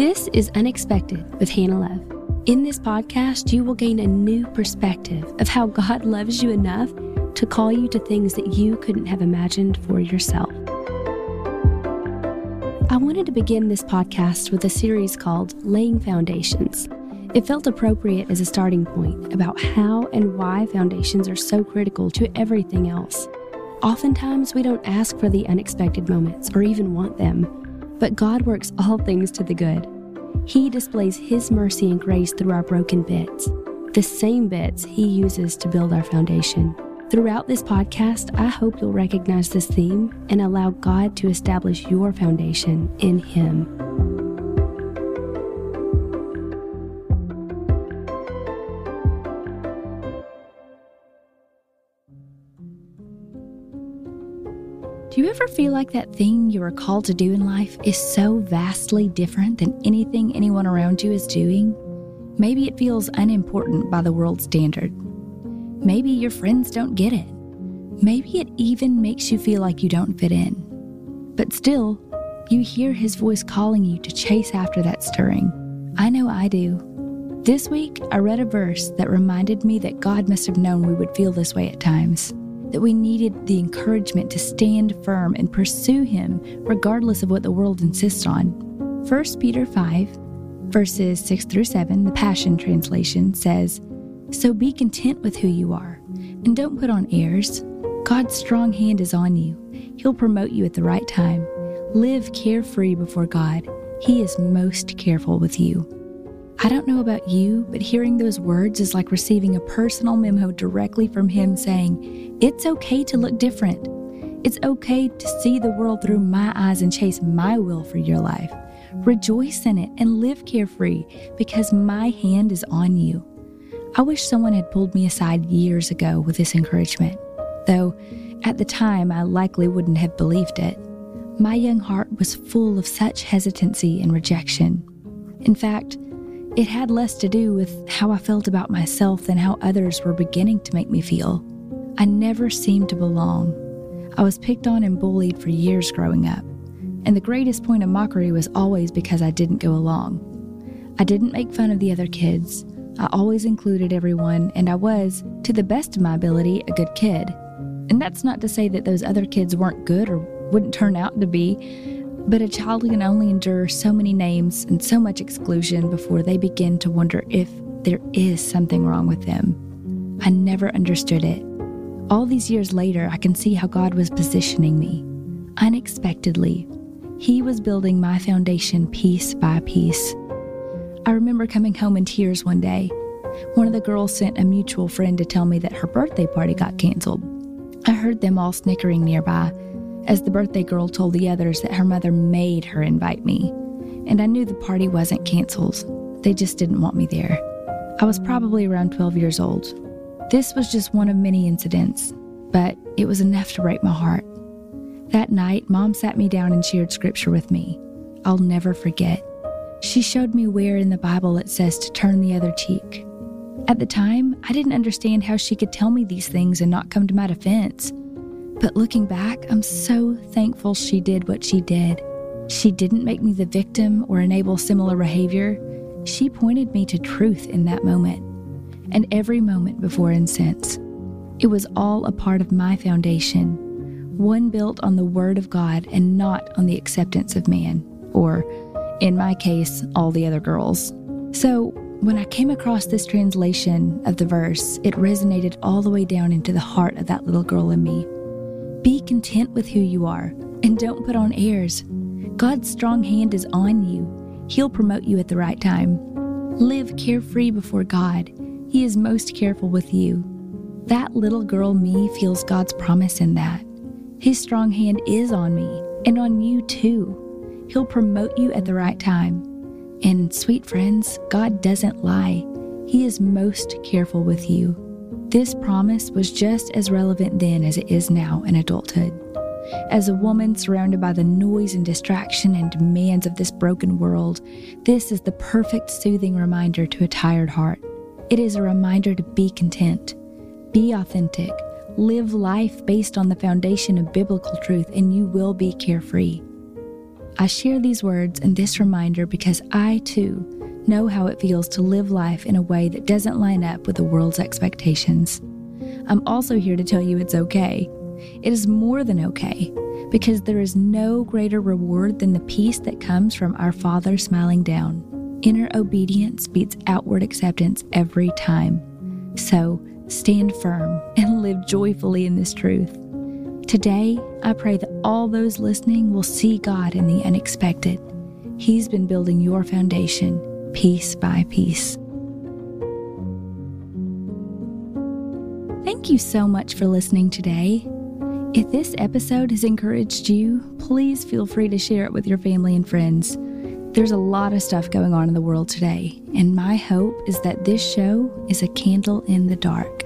is Unexpected with Hannah Love. In this podcast, you will gain a new perspective of how God loves you enough to call you to things that you couldn't have imagined for yourself. I wanted to begin this podcast with a series called Laying Foundations. It felt appropriate as a starting point about how and why foundations are so critical to everything else. Oftentimes, we don't ask for the unexpected moments or even want them, but God works all things to the good. He displays His mercy and grace through our broken bits, the same bits He uses to build our foundation. Throughout this podcast, I hope you'll recognize this theme and allow God to establish your foundation in Him. Do you ever feel like that thing you are called to do in life is so vastly different than anything anyone around you is doing? Maybe it feels unimportant by the world's standard. Maybe your friends don't get it. Maybe it even makes you feel like you don't fit in. But still, you hear his voice calling you to chase after that stirring. I know I do. This week, I read a verse that reminded me that God must have known we would feel this way at times that we needed the encouragement to stand firm and pursue Him regardless of what the world insists on. 1 Peter 5, verses 6 through 7, the Passion Translation says, So be content with who you are, and don't put on airs. God's strong hand is on you. He'll promote you at the right time. Live carefree before God. He is most careful with you. I don't know about you, but hearing those words is like receiving a personal memo directly from Him saying, It's okay to look different. It's okay to see the world through my eyes and chase my will for your life. Rejoice in it and live carefree because my hand is on you. I wish someone had pulled me aside years ago with this encouragement, though at the time I likely wouldn't have believed it. My young heart was full of such hesitancy and rejection. In fact, it had less to do with how I felt about myself than how others were beginning to make me feel. I never seemed to belong. I was picked on and bullied for years growing up, and the greatest point of mockery was always because I didn't go along. I didn't make fun of the other kids. I always included everyone, and I was, to the best of my ability, a good kid. And that's not to say that those other kids weren't good or wouldn't turn out to be, but a child can only endure so many names and so much exclusion before they begin to wonder if there is something wrong with them. I never understood it. All these years later, I can see how God was positioning me. Unexpectedly, He was building my foundation piece by piece. I remember coming home in tears one day. One of the girls sent a mutual friend to tell me that her birthday party got canceled. I heard them all snickering nearby as the birthday girl told the others that her mother made her invite me. And I knew the party wasn't canceled, they just didn't want me there. I was probably around 12 years old. This was just one of many incidents, but it was enough to break my heart. That night, Mom sat me down and shared scripture with me. I'll never forget. She showed me where in the Bible it says to turn the other cheek. At the time, I didn't understand how she could tell me these things and not come to my defense. But looking back, I'm so thankful she did what she did. She didn't make me the victim or enable similar behavior. She pointed me to truth in that moment and every moment before and since. It was all a part of my foundation, one built on the Word of God and not on the acceptance of man, or, in my case, all the other girls. So, when I came across this translation of the verse, it resonated all the way down into the heart of that little girl in me. Be content with who you are and don't put on airs. God's strong hand is on you. He'll promote you at the right time. Live carefree before God. He is most careful with you. That little girl me feels God's promise in that. His strong hand is on me and on you too. He'll promote you at the right time. And, sweet friends, God doesn't lie. He is most careful with you. This promise was just as relevant then as it is now in adulthood. As a woman surrounded by the noise and distraction and demands of this broken world, this is the perfect soothing reminder to a tired heart. It is a reminder to be content, be authentic, live life based on the foundation of biblical truth, and you will be carefree. I share these words and this reminder because I, too, know how it feels to live life in a way that doesn't line up with the world's expectations. I'm also here to tell you it's okay. It is more than okay because there is no greater reward than the peace that comes from our Father smiling down. Inner obedience beats outward acceptance every time. So stand firm and live joyfully in this truth. Today, I pray that all those listening will see God in the unexpected. He's been building your foundation piece by piece. Thank you so much for listening today. If this episode has encouraged you, please feel free to share it with your family and friends. There's a lot of stuff going on in the world today, and my hope is that this show is a candle in the dark.